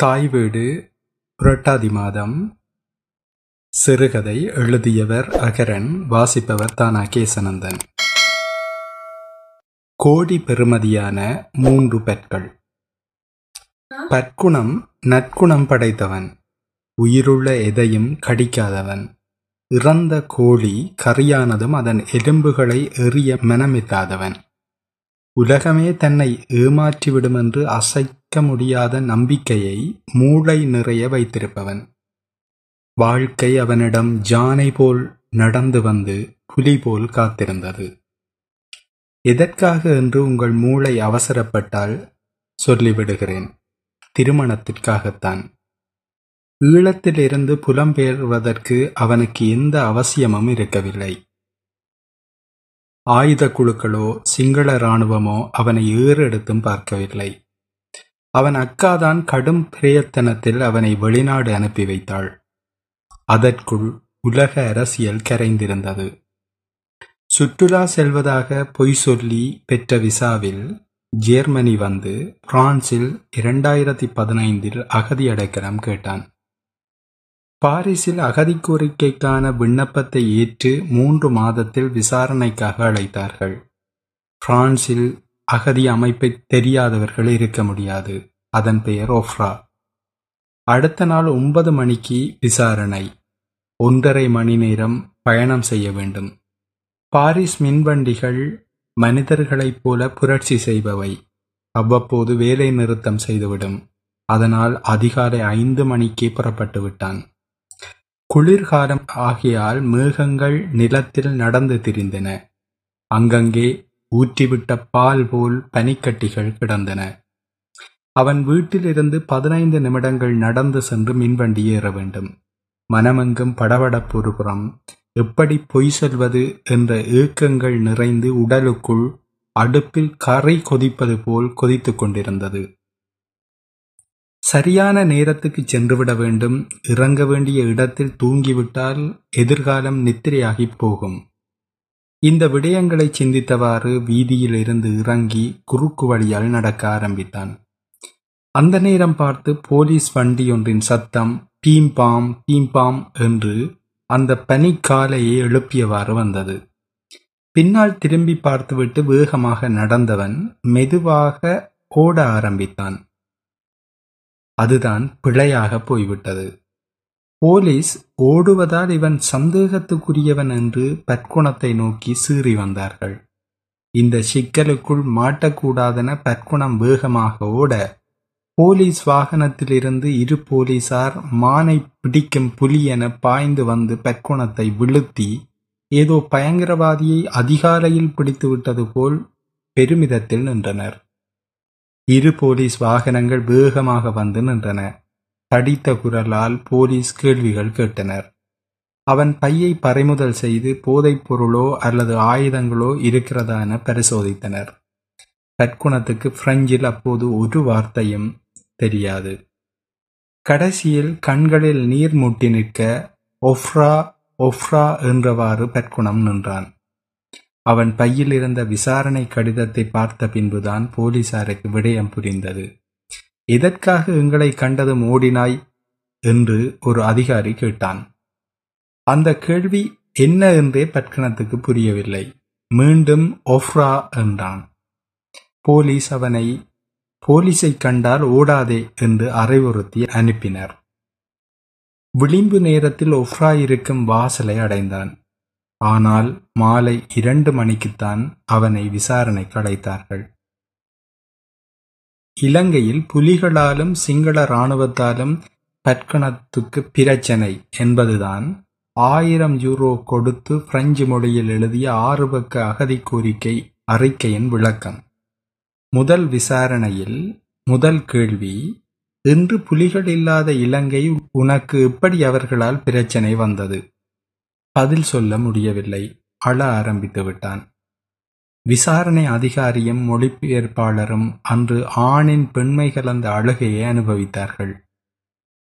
தாய் வீடு புரட்டாதி மாதம். சிறுகதை எழுதியவர் அகரன் வாசிப்பவர் தானா கேசனந்தன் கோடி பெருமதியான மூன்று பற்கள் பற்குணம் நற்குணம் படைத்தவன். உயிருள்ள எதையும் கடிக்காதவன். இறந்த கோழி கரியானதும் அதன் எலும்புகளை எறிய மனமில்லாதவன் உலகமே தன்னை ஏமாற்றிவிடும் என்று அசைக்க முடியாத நம்பிக்கையை மூளை நிறைய வைத்திருப்பவன். வாழ்க்கை அவனிடம் ஜானை போல் நடந்து வந்து புலி போல் காத்திருந்தது. எதற்காக என்று உங்கள் மூளை அவசரப்பட்டால் சொல்லிவிடுகிறேன். திருமணத்திற்காகத்தான். ஈழத்திலிருந்து புலம்பெயர்வதற்கு அவனுக்கு எந்த அவசியமும் இருக்கவில்லை. ஆயுத குழுக்களோ சிங்கள இராணுவமோ அவனை ஏறெடுத்தும் பார்க்கவில்லை. அவன் அக்காதான் கடும் பிரயத்தனத்தில் அவனை வெளிநாடு அனுப்பி வைத்தாள். அதற்குள் உலக அரசியல் கரைந்திருந்தது. சுற்றுலா செல்வதாக பொய் சொல்லி பெற்ற விசாவில் ஜெர்மனி வந்து பிரான்சில் இரண்டாயிரத்தி பதினைந்தில் அகதி அடைக்கலம் கேட்டான். பாரிஸில் அகதி கோரிக்கைக்கான விண்ணப்பத்தை ஏற்று மூன்று மாதத்தில் விசாரணைக்காக அழைத்தார்கள். பிரான்சில் அகதி அமைப்பை தெரியாதவர்கள் இருக்க முடியாது. அதன் பெயர் ஒஃப்ரா அடுத்த நாள் ஒன்பது மணிக்கு விசாரணை. ஒன்றரை மணி நேரம் பயணம் செய்ய வேண்டும். பாரிஸ் மின்வண்டிகள் மனிதர்களைப் போல புரட்சி செய்பவை. அவ்வப்போது வேலை நிறுத்தம் செய்துவிடும். அதனால் அதிகாலை ஐந்து மணிக்கே புறப்பட்டு விட்டான். குளிர்காலம் ஆகியால் மேகங்கள் நிலத்தில் நடந்து திரிந்தன. அங்கங்கே ஊற்றிவிட்ட பால் போல் பனிக்கட்டிகள் கிடந்தன. அவன் வீட்டிலிருந்து பதினைந்து நிமிடங்கள் நடந்து சென்று மின்வண்டி ஏற வேண்டும். மனமெங்கும் படபடப்புறுபுறம் எப்படி பொய் சொல்வது? என்ற ஏக்கங்கள் நிறைந்து உடலுக்குள் அடுப்பில் கரை கொதிப்பது போல் கொதித்துக் கொண்டிருந்தது. சரியான நேரத்துக்கு சென்றுவிட வேண்டும். இறங்க வேண்டிய இடத்தில் தூங்கிவிட்டால் எதிர்காலம் நித்திரையாகி போகும். இந்த விடயங்களை சிந்தித்தவாறு வீதியில் இருந்து இறங்கி குறுக்கு வழியால் நடக்க ஆரம்பித்தான். அந்த நேரம் பார்த்து போலீஸ் வண்டி ஒன்றின் சத்தம் பீம்பாம் பீம்பாம் என்று அந்த பனிக்காலையை எழுப்பியவாறு வந்தது. பின்னால் திரும்பி பார்த்துவிட்டு வேகமாக நடந்தவன் மெதுவாக ஓட ஆரம்பித்தான். அதுதான் பிழையாக போய்விட்டது. போலீஸ் ஓடுவதால் இவன் சந்தேகத்துக்குரியவன் என்று பற்குணத்தை நோக்கி சீறி வந்தார்கள். இந்த சிக்கலுக்குள் மாட்டக்கூடாதென பற்குணம் வேகமாக ஓட போலீஸ் வாகனத்திலிருந்து இரு போலீசார் மானை பிடிக்கும் புலி என பாய்ந்து வந்து பற்குணத்தை விழுத்தி ஏதோ பயங்கரவாதியை அதிகாலையில் பிடித்துவிட்டது போல் பெருமிதத்தில் நின்றனர். இரு போலீஸ் வாகனங்கள் வேகமாக வந்து நின்றன. தடித்த குரலால் போலீஸ் கேள்விகள் கேட்டனர். அவன் பையை பறிமுதல் செய்து போதைப் பொருளோ அல்லது ஆயுதங்களோ இருக்கிறதா என பரிசோதித்தனர். கற்குணத்துக்கு பிரெஞ்சில் அப்போது ஒரு வார்த்தையும் தெரியாது. கடைசியில் கண்களில் நீர் முட்டி நிற்க ஒஃப்ரா ஒஃப்ரா என்றவாறு பற்குணம் நின்றான். அவன் பையில் இருந்த விசாரணை கடிதத்தை பார்த்த பின்புதான் போலீசாருக்கு விடயம் புரிந்தது. எதற்காக எங்களை கண்டதும் ஓடினாய் என்று ஒரு அதிகாரி கேட்டான். அந்த கேள்வி என்ன என்றே பட்கணத்துக்கு புரியவில்லை. மீண்டும் ஒஃப்ரா என்றான். போலீஸ் அவனை போலீஸை கண்டால் ஓடாதே என்று அறிவுறுத்தி அனுப்பினர். விளிம்பு நேரத்தில் ஒஃப்ரா இருக்கும் வாசலை அடைந்தான். ஆனால் மாலை இரண்டு மணிக்குத்தான் அவனை விசாரணைக்கு அழைத்தார்கள். இலங்கையில் புலிகளாலும் சிங்கள இராணுவத்தாலும் பற்கணத்துக்கு பிரச்சனை என்பதுதான் ஆயிரம் யூரோ கொடுத்து பிரெஞ்சு மொழியில் எழுதிய ஆறு பக்க அகதி கோரிக்கை அறிக்கையின் விளக்கம். முதல் விசாரணையில் முதல் கேள்வி இன்று புலிகள் இல்லாத இலங்கை உனக்கு எப்படி அவர்களால் பிரச்சனை வந்தது? பதில் சொல்ல முடியவில்லை. அழ ஆரம்பித்து விட்டான். விசாரணை அதிகாரியும் மொழிபெயர்ப்பாளரும் அன்று ஆணின் பெண்மை கலந்த அழுகையை அனுபவித்தார்கள்.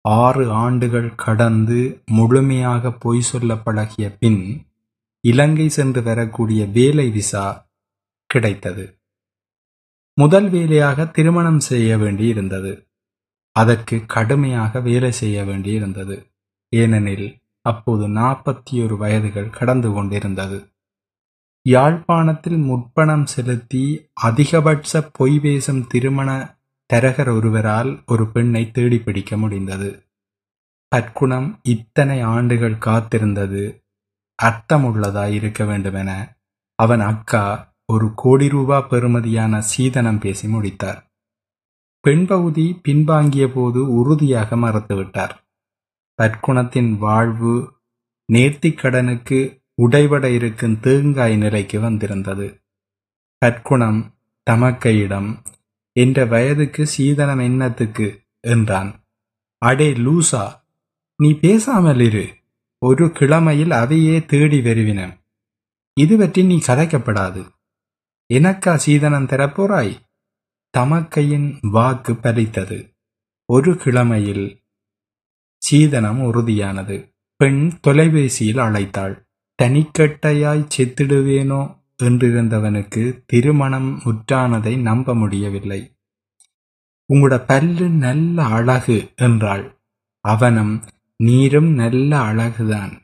ஆறு ஆண்டுகள் கடந்து முழுமையாக பொய் சொல்ல பழகிய பின் இலங்கை சென்று வரக்கூடிய வேலை விசா கிடைத்தது. முதல் வேலையாக திருமணம் செய்ய வேண்டியிருந்தது. அதற்கு கடுமையாக வேலை செய்ய வேண்டியிருந்தது. ஏனெனில் அப்போது நாற்பத்தி ஒரு வயதுகள் கடந்து கொண்டிருந்தது. யாழ்ப்பாணத்தில் முற்பணம் செலுத்தி அதிகபட்ச பொய் பேசும் திருமண தரகர் ஒருவரால் ஒரு பெண்ணை தேடி பிடிக்க முடிந்தது. பற்குணம் இத்தனை ஆண்டுகள் காத்திருந்தது. அர்த்தமுள்ளதாய் இருக்க வேண்டுமென அவன் அக்கா ஒரு கோடி ரூபா பெறுமதியான சீதனம் பேசி முடித்தார். பெண் பகுதி பின்வாங்கிய போது உறுதியாக மறுத்துவிட்டார் பற்குணத்தின் வாழ்வு நேர்த்திக்கடனுக்கு உடைபட இருக்கும் தேங்காய் நிலைக்கு வந்திருந்தது. பற்குணம் தமக்கையிடம் என்ற வயதுக்கு சீதனம் என்னத்துக்கு? என்றான். அடே லூசா நீ பேசாமல் இரு. ஒரு கிழமையில் அதையே தேடி வருவினன். இது பற்றி நீ கதைக்கப்படாது. எனக்கா சீதனம் தரப்போறாய்? தமக்கையின் வாக்கு பலித்தது ஒரு கிழமையில் சீதனம் உறுதியானது. பெண் தொலைபேசியில் அழைத்தாள். தனிக்கட்டையாய் செத்திடுவேனோ? என்றிருந்தவனுக்கு திருமணம் முற்றானதை நம்ப முடியவில்லை. உங்களோட பல்லு நல்ல அழகு என்றாள். அவனும் நீரும் நல்ல அழகுதான்.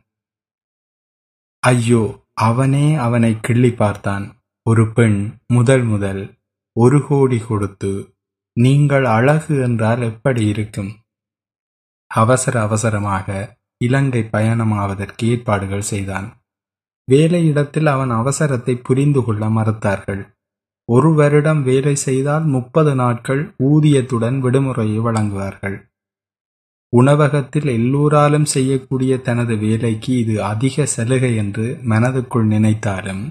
ஐயோ அவனே அவனை கிள்ளி பார்த்தான். ஒரு பெண் முதல் முதல் ஒரு கோடி கொடுத்து நீங்கள் அழகு என்றால் எப்படி இருக்கும்? அவசர அவசரமாக இலங்கை பயணமாவதற்கு ஏற்பாடுகள் செய்தான். வேலையிடத்தில் அவன் அவசரத்தை புரிந்து கொள்ள மறுத்தார்கள். ஒரு வருடம் வேலை செய்தால் முப்பது நாட்கள் ஊதியத்துடன் விடுமுறையை வழங்குவார்கள். உணவகத்தில் எல்லோராலும் செய்யக்கூடிய தனது வேலைக்கு இது அதிக சலுகை என்று மனதுக்குள் நினைத்தாலும்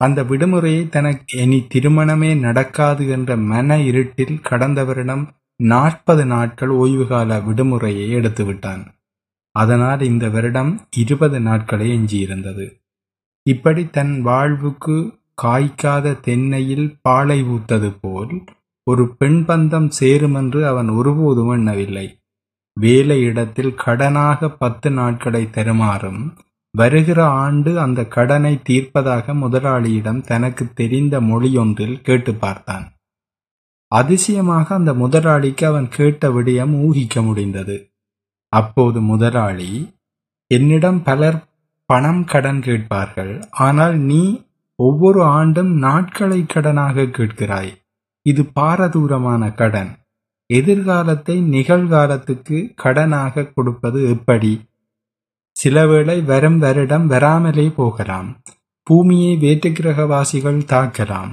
அந்த விடுமுறையை தனக்கு இனி திருமணமே நடக்காது என்ற மன இருட்டில் கடந்த வருடம் நாற்பது நாட்கள் ஓய்வுகால விடுமுறையை எடுத்துவிட்டான் அதனால் இந்த வருடம் இருபது நாட்களே எஞ்சியிருந்தது. இப்படி தன் வாழ்வுக்கு காய்க்காத தென்னையில் பாலை ஊத்தது போல் ஒரு பெண் பந்தம் சேருமென்று அவன் ஒருபோதும் எண்ணவில்லை. வேலை இடத்தில் கடனாக பத்து நாட்களை தருமாறும் வருகிற ஆண்டு அந்த கடனை தீர்ப்பதாக முதலாளியிடம் தனக்கு தெரிந்த மொழியொன்றில் கேட்டு பார்த்தான். அதிசயமாக அந்த முதலாளிக்கு அவன் கேட்ட விடயம் ஊகிக்க முடிந்தது. அப்போது முதலாளி என்னிடம் பலர் பணம் கடன் கேட்பார்கள். ஆனால் நீ ஒவ்வொரு ஆண்டும் நாட்களை கடனாக கேட்கிறாய். இது பாரதூரமான கடன். எதிர்காலத்தை நிகழ்காலத்துக்கு கடனாக கொடுப்பது எப்படி? சிலவேளை வரும் வருடம் வராமலே போகலாம். பூமியை வேற்றுக்கிரகவாசிகள் தாக்கலாம்.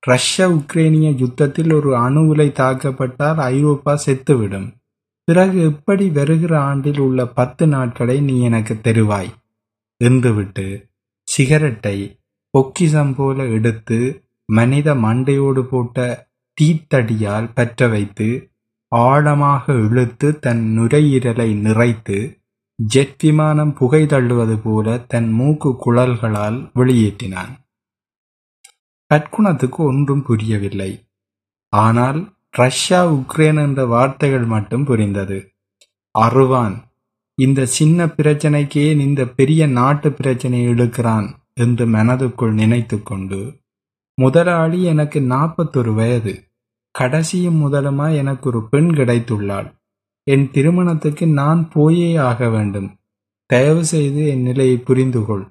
ரஷ்ய உக்ரேனிய யுத்தத்தில் ஒரு அணு உலை தாக்கப்பட்டால் ஐரோப்பா செத்துவிடும். பிறகு எப்படி வருகிற ஆண்டில் உள்ள பத்து நாட்களை நீ எனக்கு தருவாய்? என்றுவிட்டு சிகரெட்டை பொக்கிசம் போல எடுத்து மனித மண்டையோடு போட்ட தீத்தடியால் பற்ற வைத்து ஆழமாக இழுத்து தன் நுரையீரலை நிறைத்து ஜெட் விமானம் புகை தள்ளுவது போல தன் மூக்கு குழல்களால் வெளியேற்றினான். கற்குணத்துக்கு ஒன்றும் புரியவில்லை. ஆனால் ரஷ்யா உக்ரைன் என்ற வார்த்தைகள் மட்டும் புரிந்தது. அருவான் இந்த சின்ன பிரச்சனைக்கே இந்த பெரிய நாட்டு பிரச்சனை இழுக்கிறான் என்று மனதுக்குள் நினைத்து கொண்டு முதலாளி எனக்கு நாற்பத்தொரு வயது. கடைசியும் முதலுமா எனக்கு ஒரு பெண் கிடைத்துள்ளாள். என் திருமணத்துக்கு நான் போயே ஆக வேண்டும். தயவு செய்து என் நிலையை புரிந்து கொள்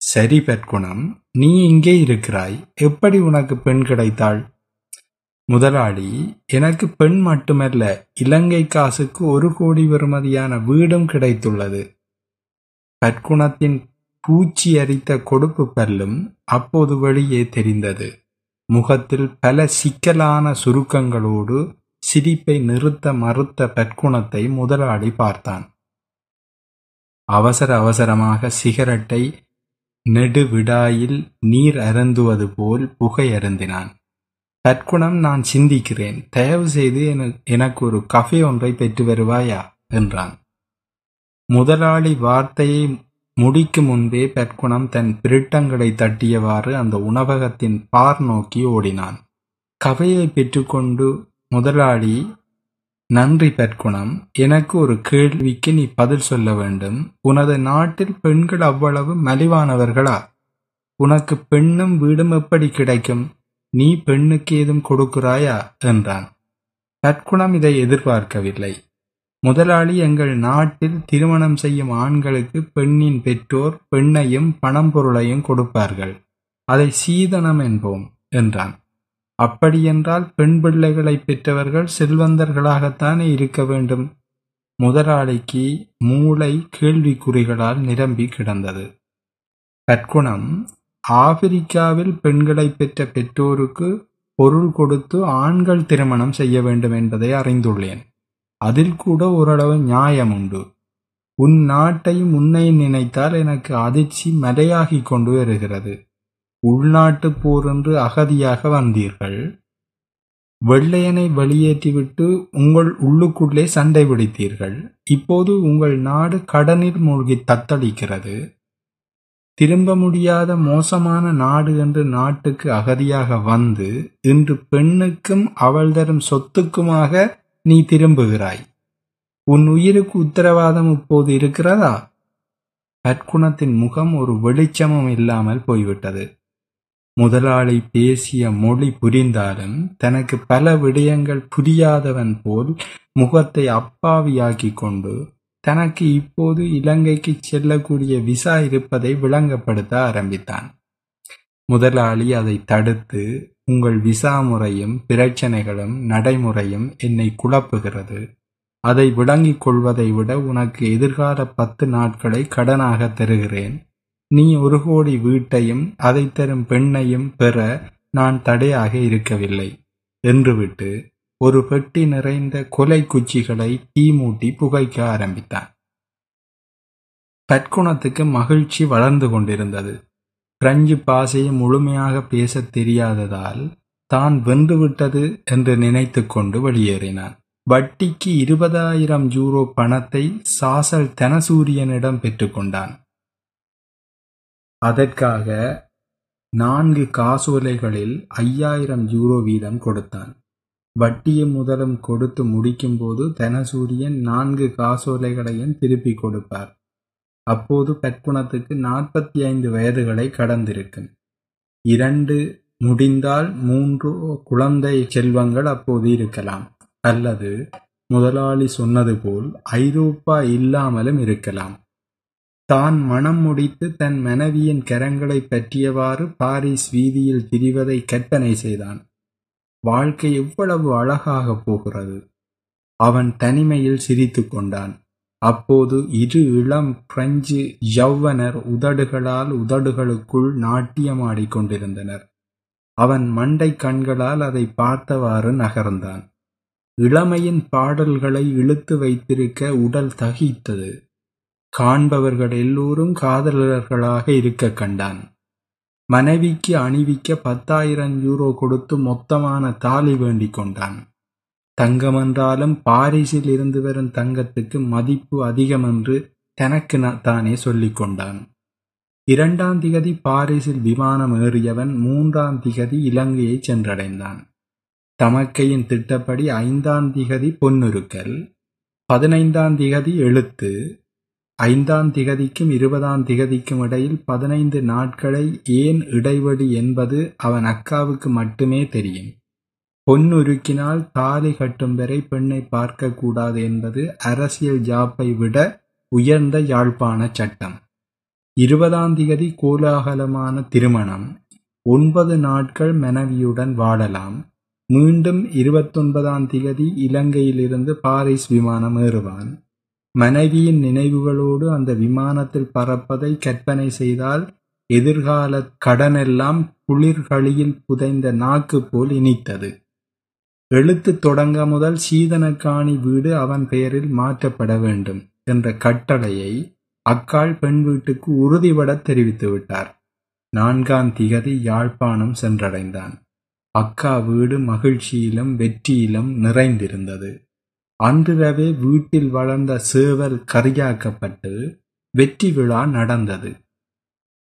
சரி பெற்குணம் நீ இங்கே இருக்கிறாய். எப்படி உனக்கு பெண் கிடைத்தாள்? முதலாளி எனக்கு பெண் மட்டுமல்ல இலங்கை காசுக்கு ஒரு கோடி பெறுமதியான வீடும் கிடைத்துள்ளது. பற்குணத்தின் பூச்சி அரித்த கொடுப்பு பல்லும் அப்போது வெளியே தெரிந்தது. முகத்தில் பல சிக்கலான சுருக்கங்களோடு சிரிப்பை நிறுத்த மறுத்த பற்குணத்தை முதலாளி பார்த்தான். அவசர அவசரமாக சிகரெட்டை நெடுவிடாயில் நீர் அருந்துவது போல் புகை அருந்தினான். தற்குணம் நான் சிந்திக்கிறேன். தயவு செய்து எனக்கு ஒரு கஃபே ஒன்றை பெற்று வருவாயா? என்றான். முதலாளி வார்த்தையை முடிக்கும் முன்பே பற்குணம் தன் பிரிட்டங்களை தட்டியவாறு அந்த உணவகத்தின் பார் நோக்கி ஓடினான். கவையை பெற்றுக்கொண்டு முதலாளி நன்றி பற்குணம் எனக்கு ஒரு கேள்விக்கு நீ பதில் சொல்ல வேண்டும். உனது நாட்டில் பெண்கள் அவ்வளவு மலிவானவர்களா? உனக்கு பெண்ணும் வீடும் எப்படி கிடைக்கும்? நீ பெண்ணுக்கு ஏதும் கொடுக்கிறாயா? என்றான். பற்குணம் இதை எதிர்பார்க்கவில்லை. முதலாளி எங்கள் நாட்டில் திருமணம் செய்யும் ஆண்களுக்கு பெண்ணின் பெற்றோர் பெண்ணையும் பணம் பொருளையும் கொடுப்பார்கள். அதை சீதனம் என்போம் என்றான். அப்படியென்றால் பெண் பிள்ளைகளை பெற்றவர்கள் செல்வந்தர்களாகத்தானே இருக்க வேண்டும். முதலாளிக்கு மூளை கேள்விக்குறிகளால் நிரம்பி கிடந்தது. கற்குணம் ஆப்பிரிக்காவில் பெண்களை பெற்ற பெற்றோருக்கு பொருள் கொடுத்து ஆண்கள் திருமணம் செய்ய வேண்டும் என்பதை அறிந்துள்ளேன். அதில் கூட ஓரளவு நியாயம் உண்டு உன் நாட்டை முன்னை நினைத்தால் எனக்கு அதிர்ச்சி மலையாகி கொண்டு வருகிறது. உள்நாட்டு போர் என்று அகதியாக வந்தீர்கள். வெள்ளையனை வெளியேற்றிவிட்டு உங்கள் உள்ளுக்குள்ளே சண்டை பிடித்தீர்கள். இப்போது உங்கள் நாடு கடனில் மூழ்கி தத்தளிக்கிறது. திரும்ப முடியாத மோசமான நாடு என்று நாட்டுக்கு அகதியாக வந்து இன்று பெண்ணுக்கும் அவள் தரும் சொத்துக்குமாக நீ திரும்புகிறாய். உன் உயிருக்கு உத்தரவாதம் இப்போது இருக்கிறதா? கற்குணத்தின் முகம் ஒரு வெளிச்சமும் இல்லாமல் போய்விட்டது. முதலாளி பேசிய மொழி புரிந்தாலும் தனக்கு பல விடயங்கள் புரியாதவன் போல் முகத்தை அப்பாவியாக்கி கொண்டு தனக்கு இப்போது இலங்கைக்கு செல்லக்கூடிய விசா இருப்பதை விளங்கப்படுத்த ஆரம்பித்தான். முதலாளி அதை தடுத்து உங்கள் விசா முறையும் பிரச்சனைகளும் நடைமுறையும் என்னை குழப்புகிறது. அதை விளங்கிக் கொள்வதை விட உனக்கு எதிர்கால பத்து நாட்களை கடனாக தருகிறேன். நீ ஒரு கோடி வீட்டையும் அதை தரும் பெண்ணையும் பெற நான் தடையாக இருக்கவில்லை என்றுவிட்டு ஒரு பெட்டி நிறைந்த கொலை குச்சிகளை தீ மூட்டி புகைக்க ஆரம்பித்தான். தற்குணத்துக்கு மகிழ்ச்சி வளர்ந்து கொண்டிருந்தது. பிரெஞ்சு பாசையை முழுமையாக பேசத் தெரியாததால் தான் வென்றுவிட்டது என்று நினைத்து கொண்டு வெளியேறினான். வட்டிக்கு இருபதாயிரம் யூரோ பணத்தை சாசல் தனசூரியனிடம் பெற்றுக்கொண்டான் அதற்காக நான்கு காசோலைகளில் ஐயாயிரம் யூரோ வீதம் கொடுத்தான். வட்டியும் முதலும் கொடுத்து முடிக்கும்போது தனசூரியன் நான்கு காசோலைகளையும் திருப்பி கொடுப்பார். அப்போது பற்குணத்துக்கு நாற்பத்தி ஐந்து வயதுகளை கடந்திருக்கும். இரண்டு முடிந்தால் மூன்று குழந்தை செல்வங்கள் அப்போது இருக்கலாம். அல்லது முதலாளி சொன்னது போல் ஐரோப்பா இல்லாமலும் இருக்கலாம். தான் மனம் முடித்து தன் மனைவியின் கரங்களை பற்றியவாறு பாரிஸ் வீதியில் திரிவதை கற்பனை செய்தான். வாழ்க்கை எவ்வளவு அழகாக போகிறது. அவன் தனிமையில் சிரித்து கொண்டான். அப்போது இரு இளம் பிரெஞ்சு யௌவனர் உதடுகளால் உதடுகளுக்குள் நாட்டியமாடிக் கொண்டிருந்தனர். அவன் மண்டை கண்களால் அதை பார்த்தவாறு நகர்ந்தான். இளமையின் பாடல்களை இழுத்து வைத்திருக்க உடல் தகித்தது. காண்பவர்கள் எல்லோரும் காதலர்களாக இருக்க கண்டான். மனைவிக்கு அணிவிக்க பத்தாயிரம் யூரோ கொடுத்து மொத்தமான தாலி வேண்டிக் கொண்டான். தங்கமென்றாலும் பாரிஸில் இருந்து வரும் தங்கத்துக்கு மதிப்பு அதிகம் என்று தனக்கு தானே சொல்லிக் கொண்டான். இரண்டாம் திகதி பாரிஸில் விமானம் ஏறியவன் மூன்றாம் திகதி இலங்கையை சென்றடைந்தான். தமக்கையின் திட்டப்படி ஐந்தாம் திகதி பொன்னுருக்கல் பதினைந்தாம் திகதி எழுத்து ஐந்தாம் திகதிக்கும் இருபதாம் திகதிக்கும் இடையில் பதினைந்து நாட்களை ஏன் இடைவெளி என்பது அவன் அக்காவுக்கு மட்டுமே தெரியும். பொன்னுருக்கினால் தாலி கட்டும் வரை பெண்ணை பார்க்கக்கூடாது என்பது அரசியல் ஜாப்பை விட உயர்ந்த யாழ்ப்பாண சட்டம். இருபதாம் திகதி கோலாகலமான திருமணம். ஒன்பது நாட்கள் மனைவியுடன் வாழலாம். மீண்டும் இருபத்தொன்பதாம் திகதி இலங்கையிலிருந்து பாரிஸ் விமானம் ஏறுவான். மனைவியின் நினைவுகளோடு அந்த விமானத்தில் பறப்பதை கற்பனை செய்தால் எதிர்கால கடனெல்லாம் குளிர்களியில் புதைந்த நாக்கு போல் இனித்தது. எழுத்து தொடங்க முதல் சீதனக்காணி வீடு அவன் பெயரில் மாற்றப்பட வேண்டும் என்ற கட்டளையை அக்காள் பெண் வீட்டுக்கு உறுதிபட தெரிவித்து விட்டார். நான்காம் திகதி யாழ்ப்பாணம் சென்றடைந்தான். அக்கா வீடு மகிழ்ச்சியிலும் வெற்றியிலும் நிறைந்திருந்தது. அன்றிரவே வீட்டில் வளர்ந்த சேவல் கரியாக்கப்பட்டு வெற்றி விழா நடந்தது.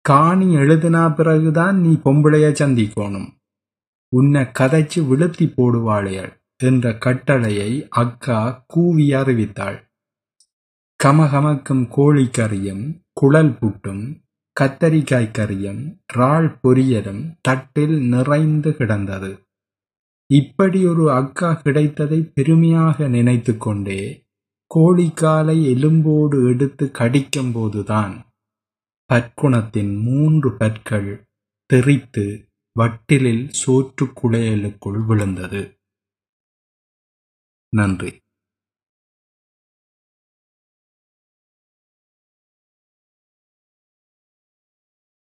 காணி எழுதினா பிறகுதான் நீ பொம்பளைய சந்திக்கோணும். உன்னை கதைச்சு விழுத்தி போடுவாளையள் என்ற கட்டளையை அக்கா கூவி அறிவித்தாள். கமகமக்கும் கோழிக்கறியும் குழல் புட்டும் கத்தரிக்காய் கறியும் இறால் பொரியலும் தட்டில் நிறைந்து கிடந்தது. இப்படி ஒரு அக்கா கிடைத்ததை பெருமையாக நினைத்து கொண்டே கோழிக்காலை எலும்போடு எடுத்து கடிக்கும்போதுதான் பற்குணத்தின் மூன்று பற்கள் தெறித்து வட்டிலில் சோற்று குளையலுக்குள் விழுந்தது. நன்றி.